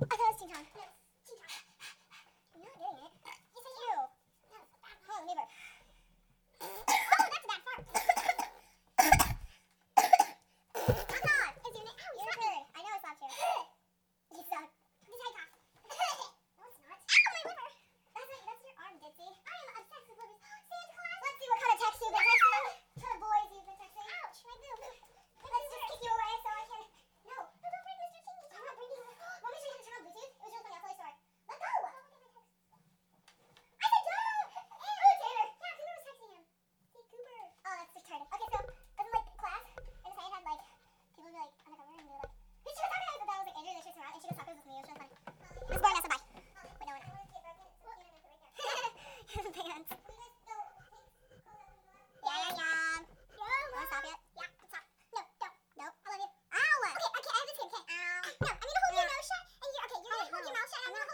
I thought a tea time. I'm not doing it. Yes, No, neighbor. oh, that's a bad fart.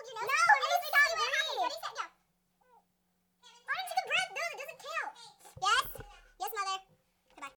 you know? No.